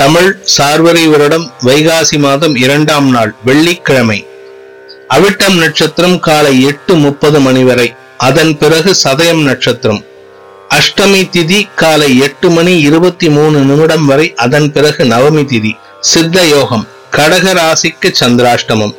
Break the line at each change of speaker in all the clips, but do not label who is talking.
தமிழ் சார்வரி வருடம் வைகாசி மாதம் இரண்டாம் நாள் வெள்ளிக்கிழமை. அவிட்டம் நட்சத்திரம் காலை எட்டு முப்பது மணி வரை. அதன் பிறகு சதயம் நட்சத்திரம். அஷ்டமி திதி காலை எட்டு மணி இருபத்தி மூணு நிமிடம் வரை அதன் பிறகு நவமி திதி. சித்த யோகம் கடக ராசிக்கு சந்திராஷ்டமம்.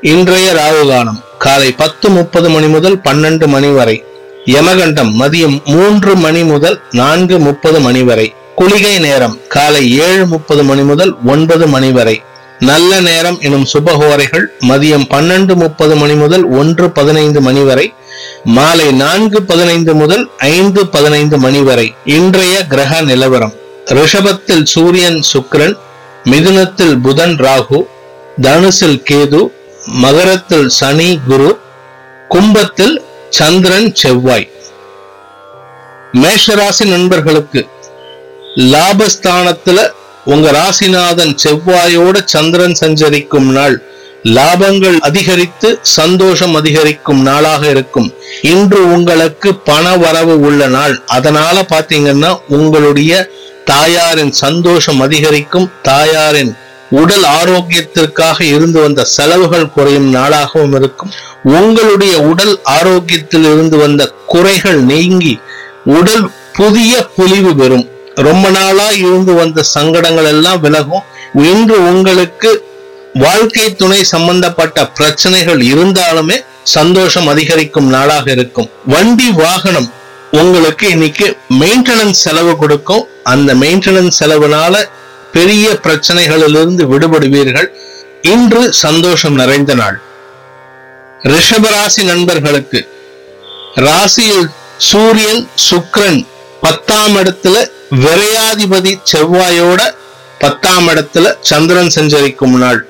இன்றைய ராகுகாலம் காலை பத்து முப்பது மணி முதல் பன்னெண்டு மணி வரை. யமகண்டம் மதியம் மூன்று மணி முதல் நான்கு முப்பது மணி வரை. குளிகை நேரம் காலை ஏழு முப்பது மணி முதல் ஒன்பது மணி வரை. நல்ல நேரம் எனும் சுபகோரைகள் மதியம் பன்னெண்டு முப்பது மணி முதல் ஒன்று பதினைந்து மணி வரை. மாலை நான்கு பதினைந்து முதல் ஐந்து பதினைந்து மணி வரை. இன்றைய கிரக நிலவரம். ரிஷபத்தில் சூரியன் சுக்கிரன் மிதுனத்தில் புதன் ராகு தனுசில் கேது மகரத்தில் சனி குரு கும்பத்தில் சந்திரன் செவ்வாய். மேஷராசி நண்பர்களுக்கு லாபஸ்தானத்துல உங்க ராசிநாதன் செவ்வாயோட சந்திரன் சஞ்சரிக்கும் நாள். லாபங்கள் அதிகரித்து சந்தோஷம் அதிகரிக்கும் நாளாக இருக்கும். இன்று உங்களுக்கு பண வரவு உள்ள நாள். அதனால பாத்தீங்கன்னா உங்களுடைய தாயாரின் சந்தோஷம் அதிகரிக்கும். தாயாரின் உடல் ஆரோக்கியத்திற்காக இருந்து வந்த செலவுகள் குறையும் நாளாகவும் இருக்கும். உங்களுடைய உடல் ஆரோக்கியத்தில் இருந்து வந்த குறைகள் நீங்கி உடல் புதிய பொலிவு பெறும். ரொம்ப நாளா இருந்து வந்த சங்கடங்கள் எல்லாம் விலகும். இன்று உங்களுக்கு வாழ்க்கை துணை சம்பந்தப்பட்ட பிரச்சனைகள் இருந்தாலுமே சந்தோஷம் அதிகரிக்கும் நாளாக இருக்கும். வண்டி வாகனம் உங்களுக்கு இன்னைக்கு மெயின்டெனன்ஸ் செலவு கொடுக்கும். அந்த மெயின்டெனன்ஸ் செலவுனால பெரிய பிரச்சனைகளிலிருந்து விடுபடுவீர்கள். இன்று சந்தோஷம் நிறைந்த நாள். ரிஷபராசி நண்பர்களுக்கு ராசியில் சூரியன் சுக்ரன் பத்தாம் இடத்துல விரையாதிபதி செவ்வாயோட பத்தாம் இடத்துல சந்திரன் சஞ்சரிக்கும் நாள்.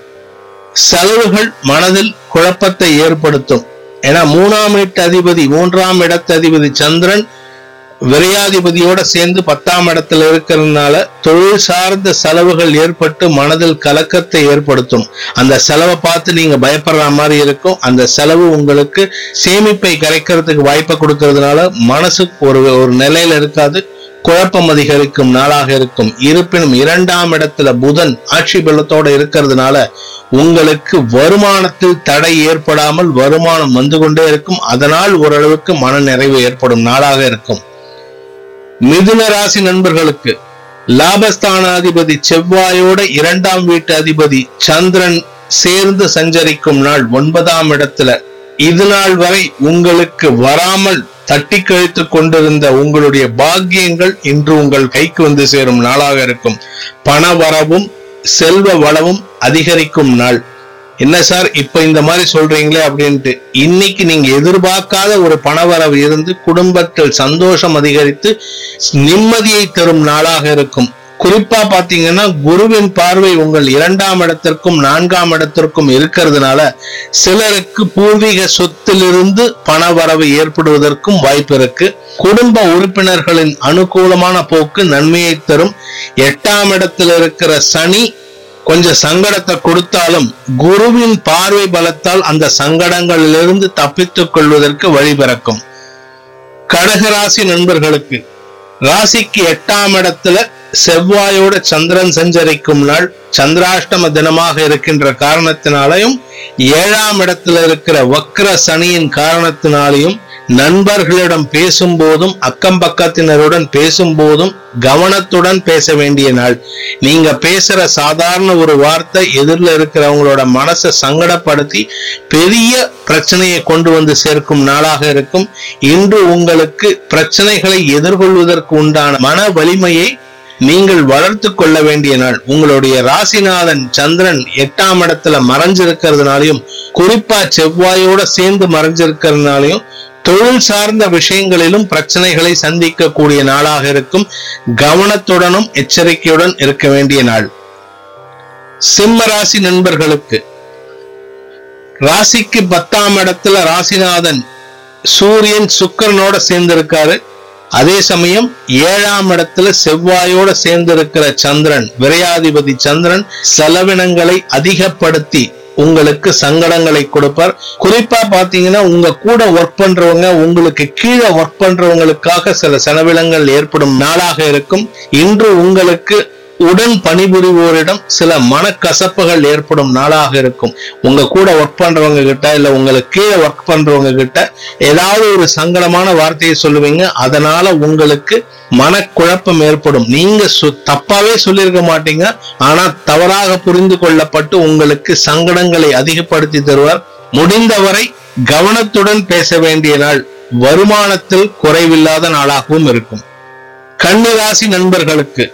செலவுகள் மனதில் குழப்பத்தை ஏற்படுத்தும். ஏன்னா மூணாம் இடத்து அதிபதி மூன்றாம் இடத்து அதிபதி சந்திரன் விரையாதிபதியோட சேர்ந்து பத்தாம் இடத்துல இருக்கிறதுனால தொழில் சார்ந்த செலவுகள் ஏற்பட்டு மனதில் கலக்கத்தை ஏற்படுத்தும். அந்த செலவை பார்த்து நீங்க பயப்படுற மாதிரி இருக்கும். அந்த செலவு உங்களுக்கு சேமிப்பை கரைக்கிறதுக்கு வாய்ப்பை கொடுக்கறதுனால மனசுக்கு ஒரு ஒரு நிலையில இருக்காது. குழப்பம் அதிகரிக்கும் நாளாக இருக்கும். இருப்பினும் இரண்டாம் இடத்துல புதன் ஆட்சி பலத்தோட இருக்கிறதுனால உங்களுக்கு வருமானத்தில் தடை ஏற்படாமல் வருமானம் வந்து கொண்டே இருக்கும். அதனால் ஓரளவுக்கு மன நிறைவு ஏற்படும் நாளாக இருக்கும். மிதுன ராசி நண்பர்களுக்கு லாபஸ்தானாதிபதி செவ்வாயோட இரண்டாம் வீட்டு அதிபதி சந்திரன் சேர்ந்து சஞ்சரிக்கும் நாள் ஒன்பதாம் இடத்துல. இது நாள் வரை உங்களுக்கு வராமல் தட்டி கழித்து கொண்டிருந்த உங்களுடைய பாக்கியங்கள் இன்று உங்கள் கைக்கு வந்து சேரும் நாளாக இருக்கும். பண வரவும் செல்வ வளமும் அதிகரிக்கும் நாள். என்ன சார் இப்ப இந்த மாதிரி சொல்றீங்களே அப்படின்ட்டு. இன்னைக்கு நீங்க எதிர்பார்க்காத ஒரு பணவரவு இருந்து குடும்பத்தில் சந்தோஷம் அதிகரித்து நிம்மதியை தரும் நாளாக இருக்கும். குறிப்பா பாத்தீங்கன்னா குருவின் பார்வை உங்கள் இரண்டாம் இடத்திற்கும் நான்காம் இடத்திற்கும் இருக்கிறதுனால சிலருக்கு பூர்வீக சொத்திலிருந்து பணவரவு ஏற்படுவதற்கும் வாய்ப்பு இருக்கு. குடும்ப உறுப்பினர்களின் அனுகூலமான போக்கு நன்மையை தரும். எட்டாம் இடத்தில் இருக்கிற சனி கொஞ்சம் சங்கடத்தை கொடுத்தாலும் குருவின் பார்வை பலத்தால் அந்த சங்கடங்களிலிருந்து தப்பித்துக் கொள்வதற்கு வழிபிறக்கும் கடகராசி நண்பர்களுக்கு ராசிக்கு எட்டாம் இடத்துல செவ்வாயோட சந்திரன் சஞ்சரிக்கும் நாள் சந்திராஷ்டம தினமாக இருக்கின்ற காரணத்தினாலையும் ஏழாம் இடத்துல இருக்கிற வக்ர சனியின் காரணத்தினாலையும் நண்பர்களிடம் பேசும் போதும் அக்கம் பக்கத்தினருடன் பேசும் போதும் கவனத்துடன் பேச வேண்டிய நாள். நீங்க பேசுற சாதாரண ஒரு வார்த்தை எதிரில் இருக்கிறவங்களோட மனசை சங்கடப்படுத்தி பெரிய பிரச்சனையை கொண்டு வந்து சேர்க்கும் நாளாக இருக்கும். இன்று உங்களுக்கு பிரச்சனைகளை எதிர்கொள்வதற்கு உண்டான மன வலிமையை நீங்கள் வளர்த்து கொள்ள வேண்டிய நாள். உங்களுடைய ராசிநாதன் சந்திரன் எட்டாம் இடத்துல மறைஞ்சிருக்கிறதுனாலையும் குறிப்பா செவ்வாயோட சேர்ந்து மறைஞ்சிருக்கிறதுனாலையும் தொழில் சார்ந்த விஷயங்களிலும் பிரச்சனைகளை சந்திக்கக்கூடிய நாளாக இருக்கும். கவனத்துடனும் எச்சரிக்கையுடன் இருக்க வேண்டிய நாள். சிம்ம ராசி நண்பர்களுக்கு ராசிக்கு பத்தாம் இடத்துல ராசிநாதன் சூரியன் சுக்கரனோட சேர்ந்திருக்காரு. அதே சமயம் ஏழாம் இடத்துல செவ்வாயோட சேர்ந்திருக்கிற சந்திரன் விரையாதிபதி சந்திரன் செலவினங்களை அதிகப்படுத்தி உங்களுக்கு சங்கடங்களை கொடுப்பார். குறிப்பா பாத்தீங்கன்னா உங்க கூட ஒர்க் பண்றவங்க உங்களுக்கு கீழே ஒர்க் பண்றவங்களுக்காக சில செலவினங்கள் ஏற்படும் நாளாக இருக்கும். இன்று உங்களுக்கு உடன் பணிபுரிவோரிடம் சில மனக்கசப்புகள் ஏற்படும் நாளாக இருக்கும். உங்க கூட ஒர்க் பண்றவங்க கிட்ட இல்ல உங்களுக்கு கீழே ஒர்க் பண்றவங்க கிட்ட ஏதாவது ஒரு சங்கடமான வார்த்தையை சொல்லுவீங்க அதனால உங்களுக்கு மனக்குழப்பம் ஏற்படும். நீங்க தப்பாவே சொல்லியிருக்க மாட்டீங்க ஆனா தவறாக புரிந்து கொள்ளப்பட்டு உங்களுக்கு சங்கடங்களை அதிகப்படுத்தி தருவார். முடிந்தவரை கவனத்துடன் பேச வேண்டிய நாள் வருமானத்தில் குறைவில்லாத நாளாகவும் இருக்கும். கன்னிராசி நண்பர்களுக்கு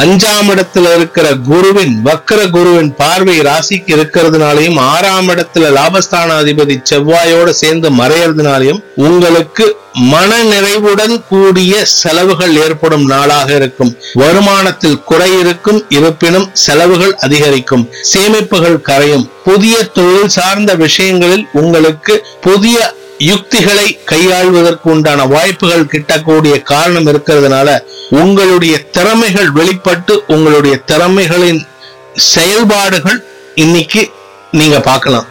அஞ்சாம் இடத்துல இருக்கிற குருவின் வக்கர குருவின் பார்வை ராசிக்கு இருக்கிறதுனாலையும் ஆறாம் இடத்துல லாபஸ்தானாதிபதி செவ்வாயோட சேர்ந்து மறையறதுனாலையும் உங்களுக்கு மன நிறைவுடன் கூடிய செலவுகள் ஏற்படும் நாளாக இருக்கும். வருமானத்தில் குறை இருக்கும் இருப்பினும் செலவுகள் அதிகரிக்கும். சேமிப்புகள் கரையும். புதிய தொழில் சார்ந்த விஷயங்களில் உங்களுக்கு புதிய யுக்திகளை கையாள்வதற்கு உண்டான வாய்ப்புகள் கிட்டக்கூடிய காரணம் இருக்கிறதுனால உங்களுடைய திறமைகள் வெளிப்பட்டு உங்களுடைய திறமைகளின் செயல்பாடுகள் இன்னைக்கு நீங்க பார்க்கலாம்.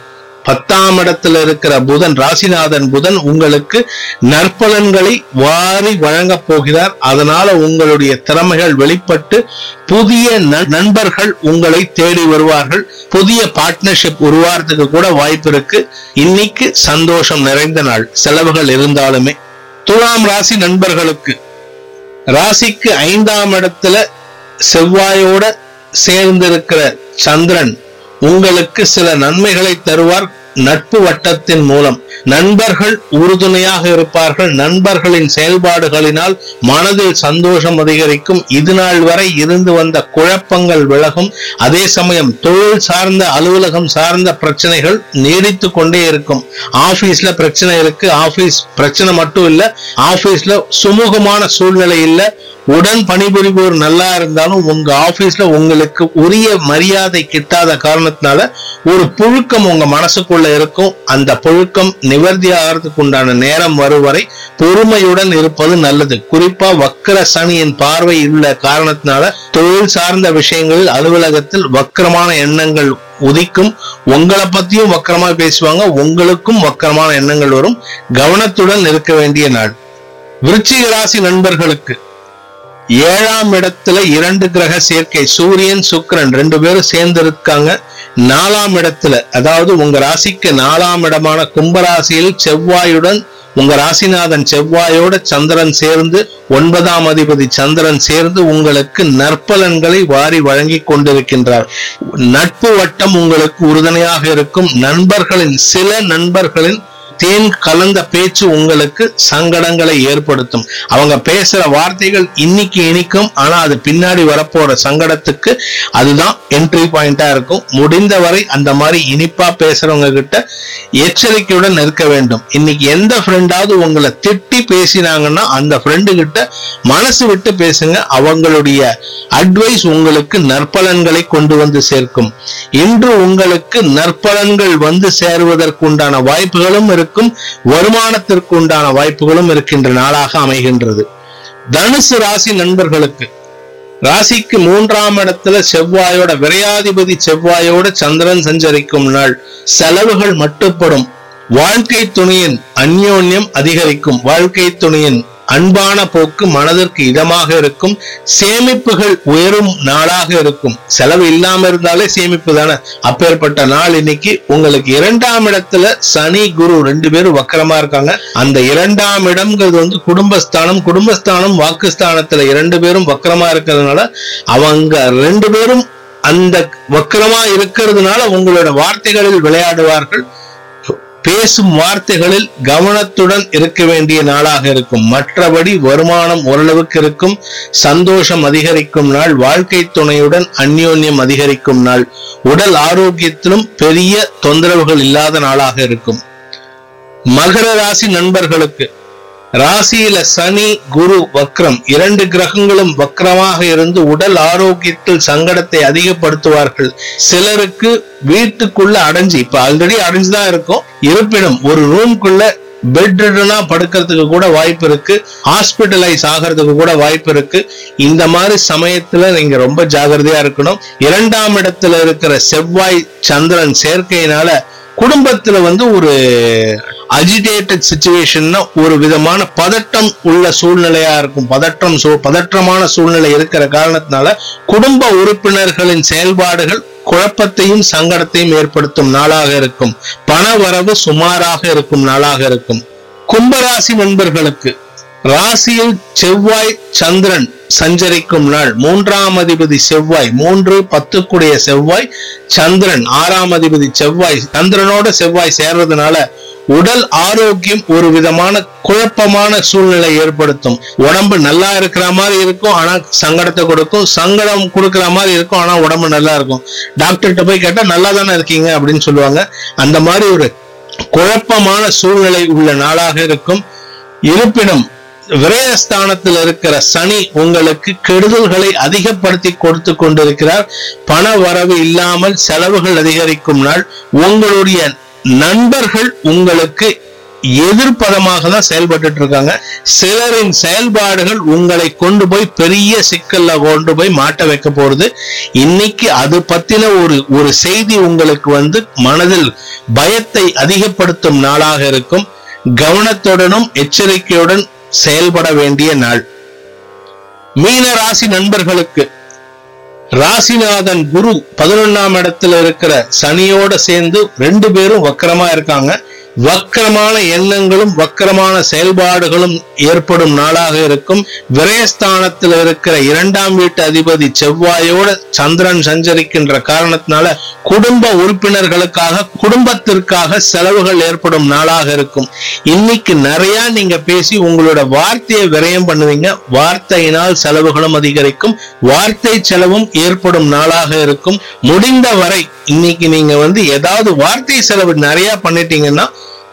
பத்தாம் இடத்துல இருக்கிற புதன் ராசிநாதன் புதன் உங்களுக்கு நற்பலன்களை வாரி வழங்கப் போகிறார். அதனால உங்களுடைய திறமைகள் வெளிப்பட்டு புதிய ந- நண்பர்கள் உங்களை தேடி வருவார்கள். புதிய பார்ட்னர்ஷிப் உருவாரத்துக்கு கூட வாய்ப்பு இருக்கு. இன்னைக்கு சந்தோஷம் நிறைந்த நாள் செலவுகள் இருந்தாலுமே. துலாம் ராசி நண்பர்களுக்கு ராசிக்கு ஐந்தாம் இடத்துல செவ்வாயோட சேர்ந்திருக்கிற சந்திரன் உங்களுக்கு சில நன்மைகளை தருவார். நட்பு வட்டத்தின் மூலம் நண்பர்கள் உறுதுணையாக இருப்பார்கள். நண்பர்களின் செயல்பாடுகளினால் மனதில் சந்தோஷம் அதிகரிக்கும். இது நாள் வரை இருந்து வந்த குழப்பங்கள் விலகும். அதே சமயம் தொழில் சார்ந்த அலுவலகம் சார்ந்த பிரச்சனைகள் நீடித்து கொண்டே இருக்கும். ஆபீஸ்ல பிரச்சனை இருக்கு. ஆபீஸ் பிரச்சனை மட்டும் இல்ல ஆபீஸ்ல சுமூகமான சூழ்நிலை இல்ல. உடன் பணிபுரிபவர் நல்லா இருந்தாலும் உங்க ஆபீஸ்ல உங்களுக்கு உரிய மரியாதை கிட்டாத காரணத்தினால ஒரு புழுக்கம் உங்க மனசுக்குள்ள இருக்கும். அந்த புழுக்கம் நிவர்த்தி ஆகிறதுக்கு உண்டான நேரம் வரும் வரை பொறுமையுடன் இருப்பது நல்லது. குறிப்பா வக்கர சனியின் பார்வை உள்ள காரணத்தினால தொழில் சார்ந்த விஷயங்களில் அலுவலகத்தில் வக்கரமான எண்ணங்கள் உதிக்கும். உங்களை பத்தியும் வக்கரமா பேசுவாங்க. உங்களுக்கும் வக்கரமான எண்ணங்கள் வரும். கவனத்துடன் இருக்க வேண்டிய நாள். விருச்சிக ராசி நண்பர்களுக்கு ஏழாம் இடத்துல இரண்டு கிரக சேர்க்கை சூரியன் சுக்கிரன் ரெண்டு பேரும் சேர்ந்து இருக்காங்க நாலாம் இடத்துல அதாவது உங்க ராசிக்கு நாலாம் இடமான கும்பராசியில் செவ்வாயுடன் உங்க ராசிநாதன் செவ்வாயோட சந்திரன் சேர்ந்து ஒன்பதாம் அதிபதி சந்திரன் சேர்ந்து உங்களுக்கு நற்பலன்களை வாரி வழங்கி கொண்டிருக்கின்றார். நட்பு வட்டம் உங்களுக்கு உறுதுணையாக இருக்கும். நண்பர்களின் சில நண்பர்களின் தேன் கலந்த பேச்சு உங்களுக்கு சங்கடங்களை ஏற்படுத்தும். அவங்க பேசுற வார்த்தைகள் இன்னைக்கு இனிக்கும் ஆனா அது பின்னாடி வரப்போற சங்கடத்துக்கு அதுதான் என்ட்ரி பாயிண்டா இருக்கும். முடிந்தவரை அந்த மாதிரி இனிப்பா பேசுறவங்க கிட்ட எச்சரிக்கையுடன் இருக்க வேண்டும். இன்னைக்கு எந்த ஃப்ரெண்டாவது உங்களை திட்டி பேசினாங்கன்னா அந்த ஃப்ரெண்டு கிட்ட மனசு விட்டு பேசுங்க. அவங்களுடைய அட்வைஸ் உங்களுக்கு நற்பலன்களை கொண்டு வந்து சேர்க்கும். இன்று உங்களுக்கு நற்பலன்கள் வந்து சேருவதற்கு உண்டான வாய்ப்புகளும் இருக்கும் வருமானத்திற்கு உண்டான வாய்ப்புகளும் இருக்கின்ற நாளாக அமைகின்றது. தனுசு ராசி நண்பர்களுக்கு ராசிக்கு மூன்றாம் இடத்துல செவ்வாயோட விரையாதிபதி செவ்வாயோட சந்திரன் சஞ்சரிக்கும் நாள். செலவுகள் மட்டுப்படும். வாழ்க்கை துணையின் அந்யோன்யம் அதிகரிக்கும். வாழ்க்கை துணையின் அன்பான போக்கு மனதிற்கு இதமாக இருக்கும். சேமிப்புகள் உயரும் நாளாக இருக்கும். செலவு இல்லாம இருந்தாலே சேமிப்பு தானே. அப்பேற்பட்ட நாள் இன்னைக்கு உங்களுக்கு இரண்டாம் இடத்துல சனி குரு ரெண்டு பேரும் வக்கரமா இருக்காங்க. அந்த இரண்டாம் இடம்ங்கிறது வந்து குடும்பஸ்தானம் குடும்பஸ்தானம் வாக்குஸ்தானத்துல இரண்டு பேரும் வக்கரமா இருக்கிறதுனால அவங்க ரெண்டு பேரும் அந்த வக்கரமா இருக்கிறதுனால உங்களோட வார்த்தைகளில் விளையாடுவார்கள். பேசும் வார்த்தைகளில் கவனத்துடன் இருக்க வேண்டிய நாளாக இருக்கும். மற்றபடி வருமானம் ஓரளவுக்கு இருக்கும். சந்தோஷம் அதிகரிக்கும் நாள். வாழ்க்கை துணையுடன் அந்யோன்யம் அதிகரிக்கும் நாள். உடல் ஆரோக்கியத்திலும் பெரிய தொந்தரவுகள் இல்லாத நாளாக இருக்கும். மகர ராசி நண்பர்களுக்கு ராசியில சனி குரு வக்ரம் இரண்டு கிரகங்களும் வக்ரமாக இருந்து உடல் ஆரோக்கியத்தில் சங்கடத்தை அதிகப்படுத்துவார்கள். சிலருக்கு வீட்டுக்குள்ள அடைஞ்சு இப்ப ஆல்ரெடி அடைஞ்சுதான் இருக்கும். இருப்பினும் ஒரு ரூம்குள்ள பெட்ரிடனா படுக்கிறதுக்கு கூட வாய்ப்பு இருக்கு. ஹாஸ்பிட்டலைஸ் ஆகிறதுக்கு கூட வாய்ப்பு இருக்கு. இந்த மாதிரி சமயத்துல நீங்க ரொம்ப ஜாகிரதையா இருக்கணும். இரண்டாம் இடத்துல இருக்கிற செவ்வாய் சந்திரன் சேர்க்கையினால குடும்பத்துல வந்து ஒரு அஜிடேட்டட் சுச்சுவேஷன்னா ஒரு விதமான பதட்டம் உள்ள சூழ்நிலையா இருக்கும். பதற்றம் சூ- பதற்றமான சூழ்நிலை இருக்கிற காரணத்தினால குடும்ப உறுப்பினர்களின் செயல்பாடுகள் குழப்பத்தையும் சங்கடத்தையும் ஏற்படுத்தும் நாளாக இருக்கும். பண வரவு சுமாராக இருக்கும் நாளாக இருக்கும். கும்பராசி நண்பர்களுக்கு ராசியில் செவ்வாய் சந்திரன் சஞ்சரிக்கும் நாள். மூன்றாம் அதிபதி செவ்வாய். மூன்று பத்துக்குடைய செவ்வாய் சந்திரன். ஆறாம் அதிபதி செவ்வாய் சந்திரனோட செவ்வாய் சேர்றதுனால உடல் ஆரோக்கியம் ஒரு விதமான குழப்பமான சூழ்நிலை ஏற்படுத்தும். உடம்பு நல்லா இருக்கிற மாதிரி இருக்கும் ஆனா சங்கடத்தை கொடுக்கும். சங்கடம் கொடுக்கிற மாதிரி இருக்கும் ஆனா உடம்பு நல்லா இருக்கும். டாக்டர்கிட்ட போய் கேட்டா நல்லா தானே இருக்கீங்க? அப்படின்னு சொல்லுவாங்க. அந்த மாதிரி ஒரு குழப்பமான சூழ்நிலை உள்ள நாளாக இருக்கும். இருப்பினும் விரயஸ்தானத்தில் இருக்கிற சனி உங்களுக்கு கெடுதல்களை அதிகப்படுத்தி கொடுத்து கொண்டிருக்கிறார். பண வரவு இல்லாமல் செலவுகள் அதிகரிக்கும் நாள். உங்களுடைய நண்பர்கள் உங்களுக்கு எதிர்ப்பதமாக தான் செயல்பட்டு இருக்காங்க. சிலரின் செயல்பாடுகள் உங்களை கொண்டு போய் பெரிய சிக்கல்ல கொண்டு போய் மாட்ட வைக்க போறது. இன்னைக்கு அது பத்தின ஒரு ஒரு செய்தி உங்களுக்கு வந்து மனதில் பயத்தை அதிகப்படுத்தும் நாளாக இருக்கும். கவனத்துடனும் எச்சரிக்கையுடன் செயல்பட வேண்டிய நாள். மீன ராசி நண்பர்களுக்கு ராசிநாதன் குரு பதினொன்னாம் இடத்துல இருக்கிற சனியோட சேர்ந்து ரெண்டு பேரும் வக்கரமா இருக்காங்க. வக்கரமான எண்ணங்களும் வக்கரமான செயல்பாடுகளும் ஏற்படும் நாளாக இருக்கும். விரயஸ்தானத்தில் இருக்கிற இரண்டாம் வீட்டு அதிபதி செவ்வாயோட சந்திரன் சஞ்சரிக்கின்ற காரணத்தினால குடும்ப உறுப்பினர்களுக்காக குடும்பத்திற்காக செலவுகள் ஏற்படும் நாளாக இருக்கும். இன்னைக்கு நிறைய நீங்க பேசி உங்களோட வார்த்தையை விரயம் பண்ணுவீங்க. வார்த்தையினால் செலவுகளும் அதிகரிக்கும். வார்த்தை செலவும் ஏற்படும் நாளாக இருக்கும். முடிந்த வரை இன்னைக்கு நீங்க வந்து ஏதாவது வார்த்தை செலவு நிறைய பண்ணிட்டீங்கன்னா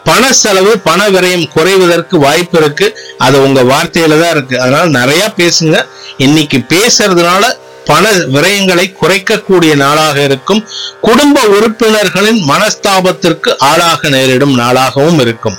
பண செலவு பண விரயம் குறைவதற்கு வாய்ப்பு இருக்கு. அது உங்க வார்த்தையில தான் இருக்கு. அதனால நிறைய பேசுங்க. இன்னைக்கு பேசுறதுனால பண விரயங்களை குறைக்கக்கூடிய நாளாக இருக்கும். குடும்ப உறுப்பினர்களின் மனஸ்தாபத்திற்கு ஆளாக நேரிடும் நாளாகவும் இருக்கும்.